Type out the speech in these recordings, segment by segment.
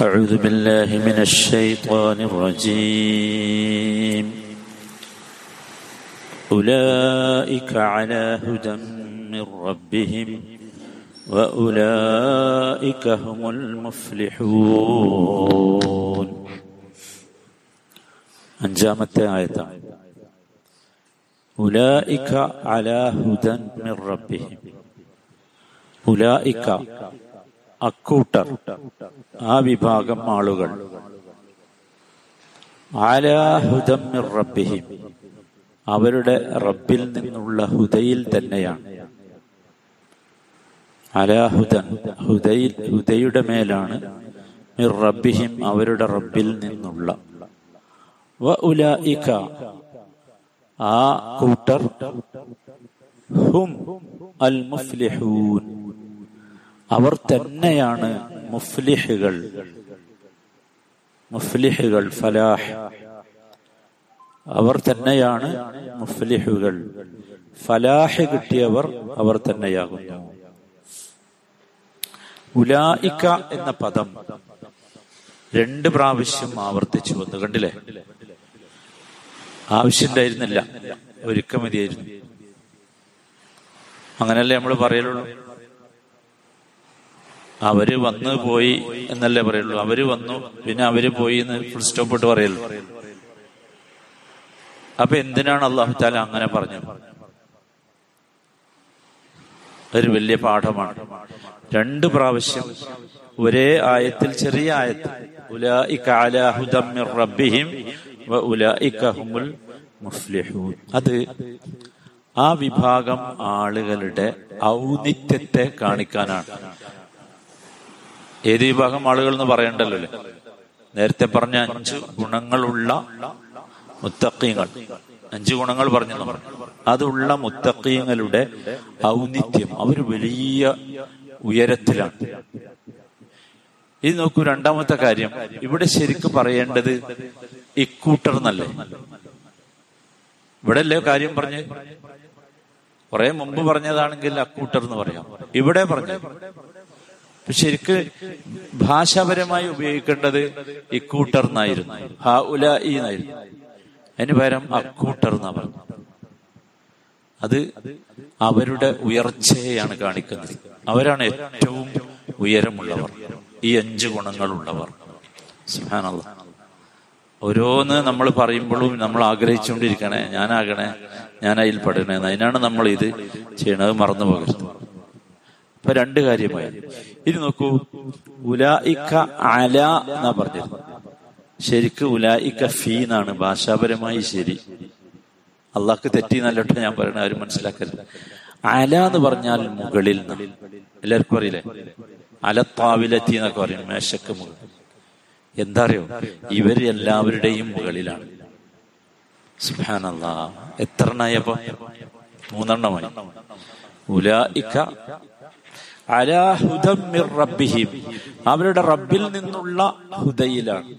أعوذ بالله من الشيطان الرجيم أولئك على هدى من ربهم وأولئك هم المفلحون അഞ്ചാമത്തെ ആയത്താണ് ഉലായിക്ക അലാ ഹുദൻ മിർ റബ്ബിഹിം ഉലായിക്ക അക്കൂട്ടർ ആ വിഭാഗം ആളുകൾ. റബ്ബിഹിം. അവരുടെ റബ്ബിൽ നിന്നുള്ള ഹുദയിൽ തന്നെയാണ്. അലാഹുദൻ ഹുദയിൽ ഹുദയുടെ മേലാണ് മിർ റബ്ബിഹിം അവരുടെ റബ്ബിൽ നിന്നുള്ള. വ ഉലായിക ആ കൂട്ടർ ഹും അൽ മുഫ്ലിഹൂൻ. അവർ തന്നെയാണ് മുഫ്ലിഹുകൾ. മുഫ്ലിഹുകൾ ഫലാഹ്. അവർ തന്നെയാണ് മുഫ്ലിഹുകൾ. ഫലാഹ് കിട്ടിയവർ അവർ തന്നെയാകുന്നു. ഉലായിക്ക എന്ന പദം രണ്ട് പ്രാവശ്യം ആവർത്തിച്ചു വന്നു. കണ്ടില്ലേ? ആവശ്യമുണ്ടായിരുന്നില്ല. ഒരുക്കം മതിയായിരുന്നു അങ്ങനല്ലേ നമ്മൾ പറയലുള്ളൂ? അവർ വന്ന് പോയി എന്നല്ലേ പറയുള്ളൂ. അവർ വന്നു പിന്നെ അവർ പോയി എന്ന് ഫുൾ സ്റ്റോപ്പ് ഇട്ട് പറയുള്ളൂ അപ്പൊ എന്തിനാണ് അള്ളാഹു താല അങ്ങനെ പറഞ്ഞത്? ഒരു വലിയ പാഠമാണ്. രണ്ട് പ്രാവശ്യം ഒരേ ആയത്തിൽ ചെറിയ ആയത്തിൽ അത് ആ വിഭാഗം ആളുകളുടെ ഔന്നിത്യത്തെ കാണിക്കാനാണ്. ഏത് വിഭാഗം ആളുകൾ എന്ന് പറയണ്ടല്ലോ അല്ലെ? നേരത്തെ പറഞ്ഞ അഞ്ച് ഗുണങ്ങളുള്ള മുത്തക്കീങ്ങൾ അഞ്ച് ഗുണങ്ങൾ പറഞ്ഞു അതുള്ള മുത്തക്കീങ്ങളുടെ ഔന്നിത്യം അവർ വലിയ ഉയരത്തിലാണ്. ഇത് നോക്കൂ രണ്ടാമത്തെ കാര്യം. ഇവിടെ ശരിക്കും പറയേണ്ടത് ഇക്കൂട്ടർ എന്നല്ലേ ഇവിടെ അല്ലേ കാര്യം പറഞ്ഞ്? കുറെ മുമ്പ് പറഞ്ഞതാണെങ്കിൽ അക്കൂട്ടർ എന്ന് പറയാം. ഇവിടെ പറഞ്ഞു. ശരിക്ക് ഭാഷാപരമായി ഉപയോഗിക്കേണ്ടത് ഇക്കൂട്ടർ എന്നായിരുന്നു ഹാ ഉല എന്നായിരുന്നു അതിന് പകരം അക്കൂട്ടർ എന്നാ പറഞ്ഞു അത് അവരുടെ ഉയർച്ചയാണ് കാണിക്കുന്നത്. അവരാണ് ഏറ്റവും ഉയരമുള്ളവർ. ഈ അഞ്ച് ഗുണങ്ങളുള്ളവർ. ഓരോന്ന് നമ്മൾ പറയുമ്പോഴും നമ്മൾ ആഗ്രഹിച്ചുകൊണ്ടിരിക്കണേ ഞാനാകണേ ഞാൻ അതിൽ പെടണേ അതിനാണ് നമ്മൾ ഇത് ചെയ്യണത്. മറന്നു പോകരുത്. ഇപ്പൊ രണ്ട് കാര്യമായി. ഇനി നോക്കൂ. ഉലായിക്ക അല എന്നാ പറഞ്ഞത്. ശരിക്ക് ഉലായിക്ക ഫീ എന്നാണ്. ഭാഷാപരമായി ശരി. അള്ളാഹ്ക്ക് തെറ്റി നല്ലോട്ടെ ഞാൻ പറയണ ആരും മനസ്സിലാക്കരുത്. അല എന്ന് പറഞ്ഞാൽ മുകളിൽ എല്ലാവർക്കും അറിയില്ലേ? അലത്താവിലെത്തി എന്നൊക്കെ പറയും. മേശക്ക് മുകളിൽ. എന്താ അറിയോ ഇവർ എല്ലാവരുടെയും മുകളിലാണ്. സുഹാനല്ലാ എത്ര എണ്ണായപ്പോ മൂന്നെണ്ണമായി. ഉലായിക്ക റബ്ബിഹിം. അവരുടെ റബ്ബിൽ നിന്നുള്ള ഹുദയിലാണ്.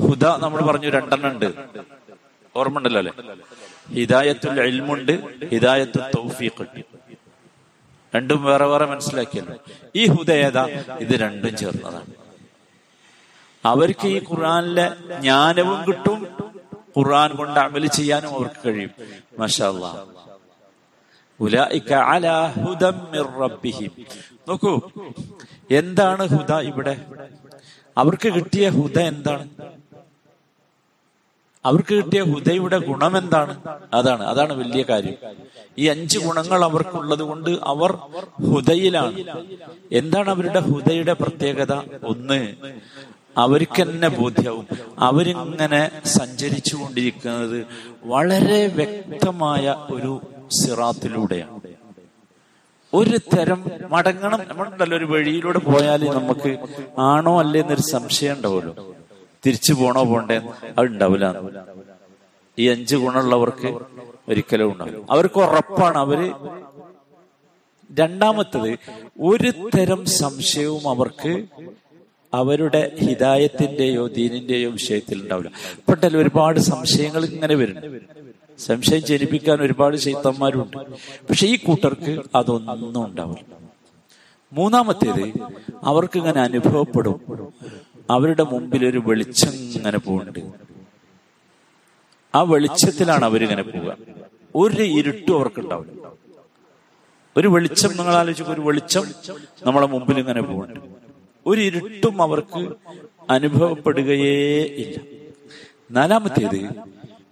ഹുദ നമ്മൾ പറഞ്ഞു രണ്ടെണ്ണം ഉണ്ട് ഓർമ്മ ഉണ്ടല്ലോ അല്ലെ? ഹിദായത്തുൽ ഇൽമുണ്ട് ഹിദായത്തു തൗഫീഖ് ഉണ്ട്. രണ്ടും വേറെ വേറെ മനസ്സിലാക്കിയല്ലോ. ഈ ഹുദ ഏതാ? ഇത് രണ്ടും ചേർന്നതാണ്. അവർക്ക് ഈ ഖുറാനിലെ ജ്ഞാനവും കിട്ടും ഖുർആൻ കൊണ്ട് അമൽ ചെയ്യാനും അവർക്ക് കഴിയും. മഷാല്ലാ നോക്കൂ എന്താണ് ഹുദ ഇവിടെ? അവർക്ക് കിട്ടിയ ഹുദ എന്താണ്? അവർക്ക് കിട്ടിയ ഹുദയുടെ ഗുണം എന്താണ്? അതാണ് അതാണ് വലിയ കാര്യം. ഈ അഞ്ച് ഗുണങ്ങൾ അവർക്കുള്ളത് കൊണ്ട് അവർ ഹുദയിലാണ്. എന്താണ് അവരുടെ ഹുദയുടെ പ്രത്യേകത? ഒന്ന് അവർക്ക് തന്നെ ബോധ്യവും. അവരിങ്ങനെ സഞ്ചരിച്ചു കൊണ്ടിരിക്കുന്നത് വളരെ വ്യക്തമായ ഒരു സിറാത്തിലൂടെയാണ്. ഒരു തരം മടങ്ങണം. നമ്മളുണ്ടല്ലോ ഒരു വഴിയിലൂടെ പോയാൽ നമുക്ക് ആണോ അല്ലേ എന്നൊരു സംശയം ഉണ്ടാവുമല്ലോ തിരിച്ചു പോണോ പോണ്ടേ അത് ഉണ്ടാവില്ല ഈ അഞ്ച് ഗുണമുള്ളവർക്ക് ഒരിക്കലും ഉണ്ടാവില്ല. അവർക്ക് ഉറപ്പാണ് അവർ. രണ്ടാമത്തത് ഒരു തരം സംശയവും അവർക്ക് അവരുടെ ഹിതായത്തിന്റെയോ ദീനിന്റെയോ വിഷയത്തിൽ ഉണ്ടാവില്ല. ഇപ്പോഴല്ലേ ഒരുപാട് സംശയങ്ങൾ ഇങ്ങനെ വരുന്നുണ്ട്. സംശയം ജനിപ്പിക്കാൻ ഒരുപാട് ശൈത്തന്മാരുണ്ട് പക്ഷെ ഈ കൂട്ടർക്ക് അതൊന്നും ഉണ്ടാവില്ല. മൂന്നാമത്തേത് അവർക്ക് ഇങ്ങനെ അനുഭവപ്പെടും. അവരുടെ മുമ്പിൽ ഒരു വെളിച്ചം ഇങ്ങനെ പോകുന്നുണ്ട് ആ വെളിച്ചത്തിലാണ് അവരിങ്ങനെ പോവുക. ഒരു ഇരുട്ടും അവർക്കുണ്ടാവില്ല. ഒരു വെളിച്ചം നിങ്ങൾ ആലോചിക്കും ഒരു വെളിച്ചം നമ്മളെ മുമ്പിൽ ഇങ്ങനെ പോകുന്നുണ്ട് ഒരു ഇരുട്ടും അവർക്ക് അനുഭവപ്പെടുകയേ ഇല്ല. നാലാമത്തേത്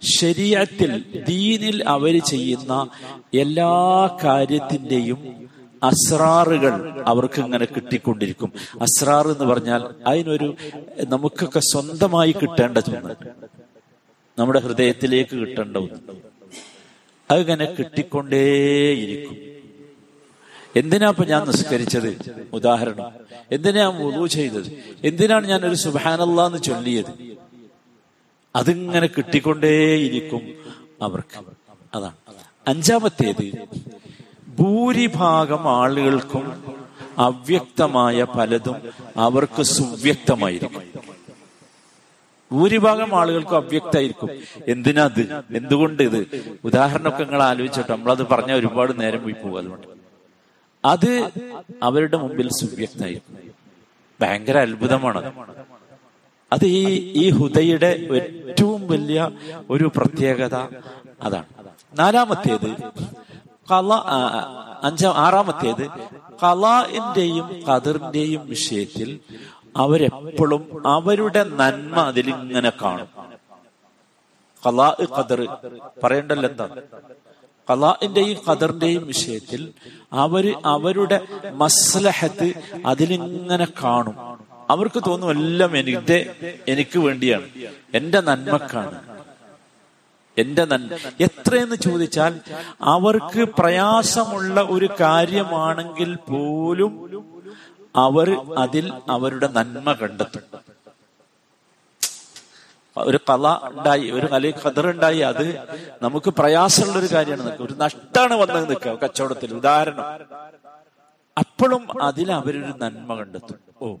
ശരീരത്തിൽ ദീനിൽ അവർ ചെയ്യുന്ന എല്ലാ കാര്യത്തിന്റെയും അസ്രാറുകൾ അവർക്ക് ഇങ്ങനെ കിട്ടിക്കൊണ്ടിരിക്കും. അസ്രാർ എന്ന് പറഞ്ഞാൽ അതിനൊരു നമുക്കൊക്കെ സ്വന്തമായി കിട്ടേണ്ട ചുമ നമ്മുടെ ഹൃദയത്തിലേക്ക് കിട്ടേണ്ട ഒന്ന്. അതിങ്ങനെ കിട്ടിക്കൊണ്ടേയിരിക്കും. എന്തിനാ ഇപ്പൊ ഞാൻ നിസ്കരിച്ചത്? ഉദാഹരണം. എന്തിനാ ഞാൻ ചെയ്തത്? എന്തിനാണ് ഞാൻ ഒരു സുബാനല്ല എന്ന് ചൊല്ലിയത്? അതിങ്ങനെ കിട്ടിക്കൊണ്ടേയിരിക്കും അവർക്ക്. അതാണ് അഞ്ചാമത്തേത് ഭൂരിഭാഗം ആളുകൾക്കും അവ്യക്തമായ പലതും അവർക്ക് സുവ്യക്തമായിരിക്കും. ഭൂരിഭാഗം ആളുകൾക്കും അവ്യക്തമായിരിക്കും. എന്തിനാ അത്? എന്തുകൊണ്ട് ഇത്? ഉദാഹരണമൊക്കെ നിങ്ങൾ ആലോചിച്ചോട്ടെ. നമ്മളത് പറഞ്ഞ ഒരുപാട് നേരം പോയി പോകും അതുകൊണ്ട്. അത് അവരുടെ മുമ്പിൽ സുവ്യക്തമായിരിക്കും. ഭയങ്കര അത്ഭുതമാണ് അത് ഈ ഈ ഹുദയുടെ ഏറ്റവും വലിയ ഒരു പ്രത്യേകത അതാണ്. നാലാമത്തേത് കല അഞ്ചാം ആറാമത്തേത് കലാന്റെയും കതിറിന്റെയും വിഷയത്തിൽ അവരെപ്പോഴും അവരുടെ നന്മ അതിലിങ്ങനെ കാണും. കലാ കതിർ പറയണ്ടല്ലോ എന്താ കലാന്റെയും ഖദറിന്റെയും വിഷയത്തിൽ അവർ അവരുടെ മസ്ലഹത്ത് അതിലിങ്ങനെ കാണും. അവർക്ക് തോന്നും എല്ലാം എനിക്ക് എനിക്ക് വേണ്ടിയാണ്. എന്റെ നന്മക്കാണ്. എന്റെ നന്മ. എത്രയെന്ന് ചോദിച്ചാൽ അവർക്ക് പ്രയാസമുള്ള ഒരു കാര്യമാണെങ്കിൽ പോലും അവർ അതിൽ അവരുടെ നന്മ കണ്ടെത്തും. ഒരു കല ഉണ്ടായി ഒരു കല ഉണ്ടായി അത് നമുക്ക് പ്രയാസമുള്ള ഒരു കാര്യമാണ് ഒരു നഷ്ടമാണ് വന്നത് നിൽക്കുക കച്ചവടത്തിൽ. ഉദാഹരണം. അപ്പോഴും അതിൽ അവരൊരു നന്മ കണ്ടെത്തും. ഓ.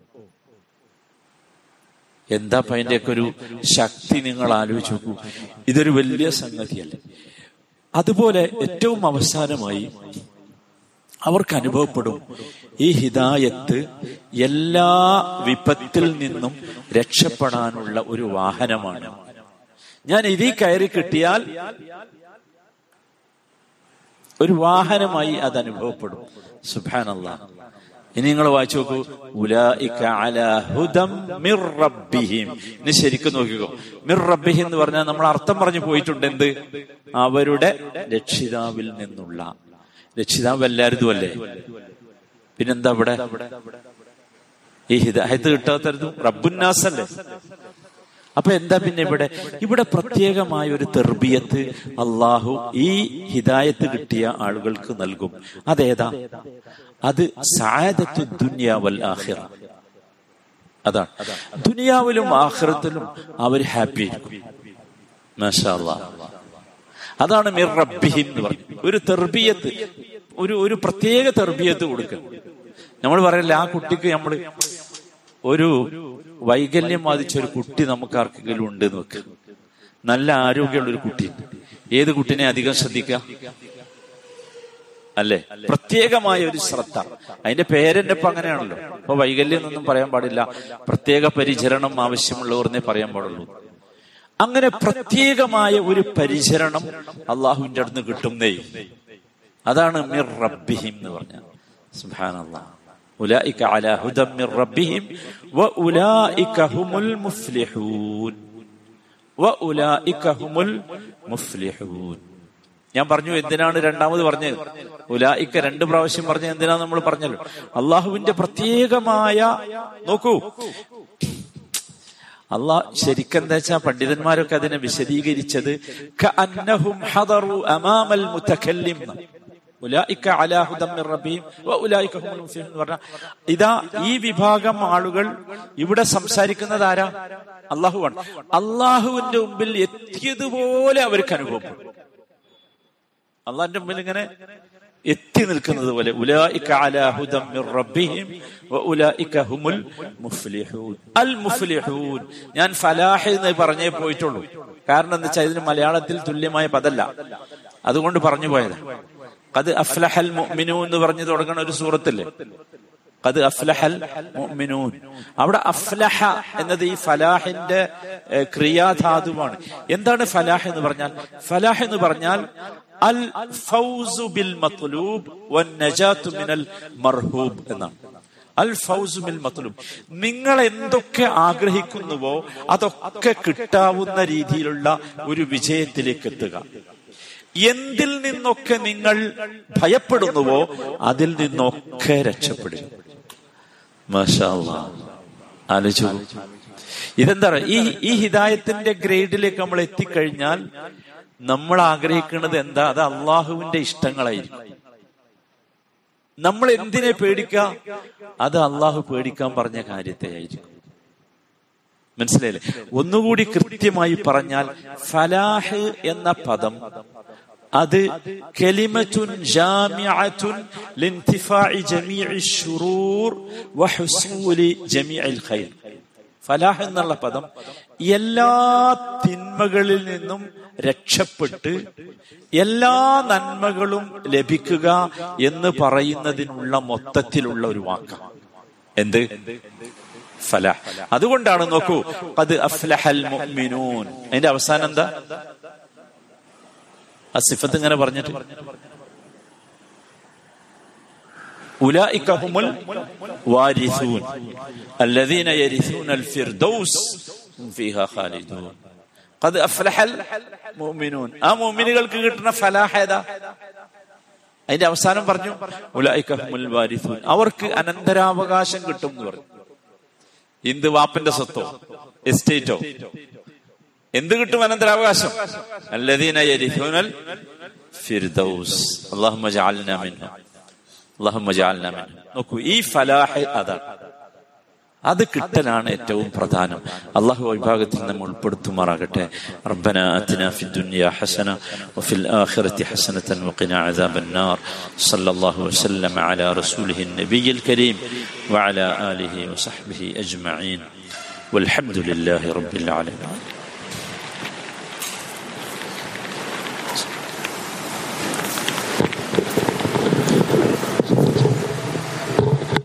എന്താ അതിന്റെയൊക്കെ ഒരു ശക്തി നിങ്ങൾ ആലോചിച്ച് നോക്കൂ. ഇതൊരു വലിയ സംഗതിയല്ലേ. അതുപോലെ ഏറ്റവും അവസാനമായി അവർക്ക് അനുഭവപ്പെടും ഈ ഹിതായത്ത് എല്ലാ വിപത്തിൽ നിന്നും രക്ഷപ്പെടാനുള്ള ഒരു വാഹനമാണ്. ഞാൻ ഇതിൽ കയറി കിട്ടിയാൽ ഒരു വാഹനമായി അത് അനുഭവപ്പെടും. സുബാനല്ല ഇനി നിങ്ങൾ വായിച്ചു നോക്കൂ. ഇനി ശരിക്കും നോക്കിക്കോ. മിർ റബ്ബിഹിം എന്ന് പറഞ്ഞാൽ നമ്മൾ അർത്ഥം പറഞ്ഞു പോയിട്ടുണ്ട് എന്ത്? അവരുടെ രക്ഷിതാവിൽ നിന്നുള്ള. രക്ഷിതാവ് എല്ലാവരും അല്ലേ പിന്നെന്താ ഇവിടെ ഈ ഹിദായത്ത് കിട്ടാത്തരുന്നു റബ്ബുന്നാസ് അല്ലേ അപ്പൊ എന്താ പിന്നെ ഇവിടെ? ഇവിടെ പ്രത്യേകമായ ഒരു തെർബിയത്ത് അള്ളാഹു ഈ ഹിദായത്ത് കിട്ടിയ ആളുകൾക്ക് നൽകും. അതേതാ? അത് സായദത്തു ദുന്യാവൽ ആഹിറ അതാണ് ദുനിയാവിലും ആഹ്റത്തിലും അവർ ഹാപ്പി ആയിരിക്കും. അതാണ് മിർ എന്ന് ഒരു തെർബിയത്ത് ഒരു ഒരു പ്രത്യേക തെർബിയത്ത് കൊടുക്കുക നമ്മൾ പറയല്ലേ ആ കുട്ടിക്ക് നമ്മൾ ഒരു വൈകല്യം ബാധിച്ച ഒരു കുട്ടി നമുക്ക് ആർക്കെങ്കിലും ഉണ്ട് എന്ന് നല്ല ആരോഗ്യമുള്ള ഒരു കുട്ടി. ഏത് കുട്ടിനെ അധികം ശ്രദ്ധിക്കുക അല്ലേ? പ്രത്യേകമായ ഒരു ശ്രദ്ധ. അതിന്റെ പേരെന്റെ ഇപ്പൊ അങ്ങനെയാണല്ലോ. അപ്പൊ വൈകല്യം എന്നൊന്നും പറയാൻ പാടില്ല. പ്രത്യേക പരിചരണം ആവശ്യമുള്ളവർന്നേ പറയാൻ പാടുള്ളൂ. അങ്ങനെ പ്രത്യേകമായ ഒരു പരിചരണം അള്ളാഹുവിന്റെ അടുത്ത് കിട്ടുന്നേ. അതാണ് മിർ റബ്ബിഹിം എന്ന് പറഞ്ഞ. ഉലായിക്ക അല ഹുദമ്മിർ റബ്ബിഹിം വ ഉലായിക്ക ഹുമുൽ മുഫ്ലിഹൂൻ. വ ഉലായിക്ക ഹുമുൽ മുഫ്ലിഹൂൻ. ഞാൻ പറഞ്ഞു എന്തിനാണ് രണ്ടാമത് പറഞ്ഞത്? ഉലായിക്ക രണ്ട് പ്രാവശ്യം പറഞ്ഞത് എന്തിനാണ് നമ്മൾ പറഞ്ഞല്ലോ അള്ളാഹുവിന്റെ പ്രത്യേകമായ നോക്കൂ. അള്ളാഹ് ശരിക്കും എന്താ വെച്ചാൽ പണ്ഡിതന്മാരൊക്കെ അതിനെ വിശദീകരിച്ചത് ഇതാ ഈ വിഭാഗം ആളുകൾ ഇവിടെ സംസാരിക്കുന്നത് ആരാ? അള്ളാഹുവാണ് അള്ളാഹുവിന്റെ മുമ്പിൽ എത്തിയതുപോലെ അവർക്ക് അനുഭവപ്പെടും. അള്ളാഹിന്റെ മുമ്പിൽ ഇങ്ങനെ എത്തി നിൽക്കുന്നത് പോലെ ഞാൻ ഫലാഹ് എന്ന് പറഞ്ഞേ പോയിട്ടുള്ളൂ. കാരണം എന്താ വെച്ചാൽ ഇതിന് മലയാളത്തിൽ തുല്യമായ പദല്ല. അതുകൊണ്ട് പറഞ്ഞു പോയത്. അത് അഫ്ലഹൽ മുഅ്മിനു എന്ന് പറഞ്ഞു തുടങ്ങുന്ന ഒരു സൂറത്തില്ലേ? കത് അഫ്ലഹൽ മുഅ്മിനൂൻ. അവിടെ അഫ്ലഹ എന്നത് ഈ ഫലാഹിന്റെ ക്രിയാധാതുവാണ്. എന്താണ് ഫലാഹ് എന്ന് പറഞ്ഞാൽ? ഫലാഹ് എന്ന് പറഞ്ഞാൽ അൽ ഫൗസു ബിൽ മത്ലൂബ് വൻ നജാത്തു മിനൽ മർഹൂബ് എന്നാണ്. അൽ ഫൗസു ബിൽ മത്ലൂബ്. നിങ്ങൾ എന്തൊക്കെ ആഗ്രഹിക്കുന്നുവോ അതൊക്കെ കിട്ടാവുന്ന രീതിയിലുള്ള ഒരു വിജയത്തിലേക്ക് എത്തുക. എന്തിൽ നിന്നൊക്കെ നിങ്ങൾ ഭയപ്പെടുന്നുവോ അതിൽ നിന്നൊക്കെ. ആലോചിച്ചു ഇതെന്താ പറയുക? ഈ ഈ ഹിദായത്തിന്റെ ഗ്രേഡിലേക്ക് നമ്മൾ എത്തിക്കഴിഞ്ഞാൽ നമ്മൾ ആഗ്രഹിക്കുന്നത് എന്താ? അത് അള്ളാഹുവിന്റെ ഇഷ്ടങ്ങളായിരിക്കും. നമ്മൾ എന്തിനെ പേടിക്കുക? അത് അള്ളാഹു പേടിക്കാൻ പറഞ്ഞ കാര്യത്തെ ആയിരിക്കും മനസ്സിലായില്ലേ? ഒന്നുകൂടി കൃത്യമായി പറഞ്ഞാൽ ഫലാഹ് എന്ന പദം അത് കലിമത്തുൻ ലിൻതിഫാഇ ജമീഇൽ ഖൈർ. ഫലാഹ് എന്നുള്ള പദം എല്ലാ തിന്മകളിൽ നിന്നും രക്ഷപ്പെട്ട് എല്ലാ നന്മകളും ലഭിക്കുക എന്ന് പറയുന്നതിനുള്ള മൊത്തത്തിലുള്ള ഒരു വാക്കാണ് എന്ത്? ഫലാഹ്. അതുകൊണ്ടാണ് നോക്കൂ അത് അഫ്ലഹൽ മുഅ്മിനൂൻ. അതിന്റെ അവസാനം എന്താ? ആ സിഫത്ത് ഇങ്ങനെ പറഞ്ഞിട്ട്. വാരിസൂൻ. ഫിർദൗസ് ഫീഹാ ഖദ് അഫ്ലഹൽ ആ കിട്ടുന്ന ഏതാ? അതിന്റെ അവസാനം പറഞ്ഞു വാരിസൂൻ. അവർക്ക് അനന്തരാവകാശം കിട്ടും എന്ന് പറഞ്ഞു. ഇന്ത് വാപ്പന്റെ സ്വത്തോ? എസ്റ്റേറ്റോ? എന്ത് കിട്ടും അനന്തരാവകാശം അല്ലദീന യരിഥൂനൽ ഫിർദൗസ് അല്ലാഹുമ്മ ജഅൽനാ മിൻഹും അല്ലാഹുമ്മ ജഅൽനാ മിൻഹും നോക്കൂ ഈ ഫലാഹ് അതാണ് അത് കിട്ടലാണ് ഏറ്റവും പ്രധാനം അള്ളാഹു വിഭാഗത്തിൽ നമ്മൾ ഉൾപ്പെടുത്തുമാറാകട്ടെ ربنا آتنا في الدنيا حسنة وفي الآخرة حسنة وقنا عذاب النار صلى الله وسلم على رسوله النبي الكريم وعلى آله وصحبه أجمعين والحمد لله رب العالمين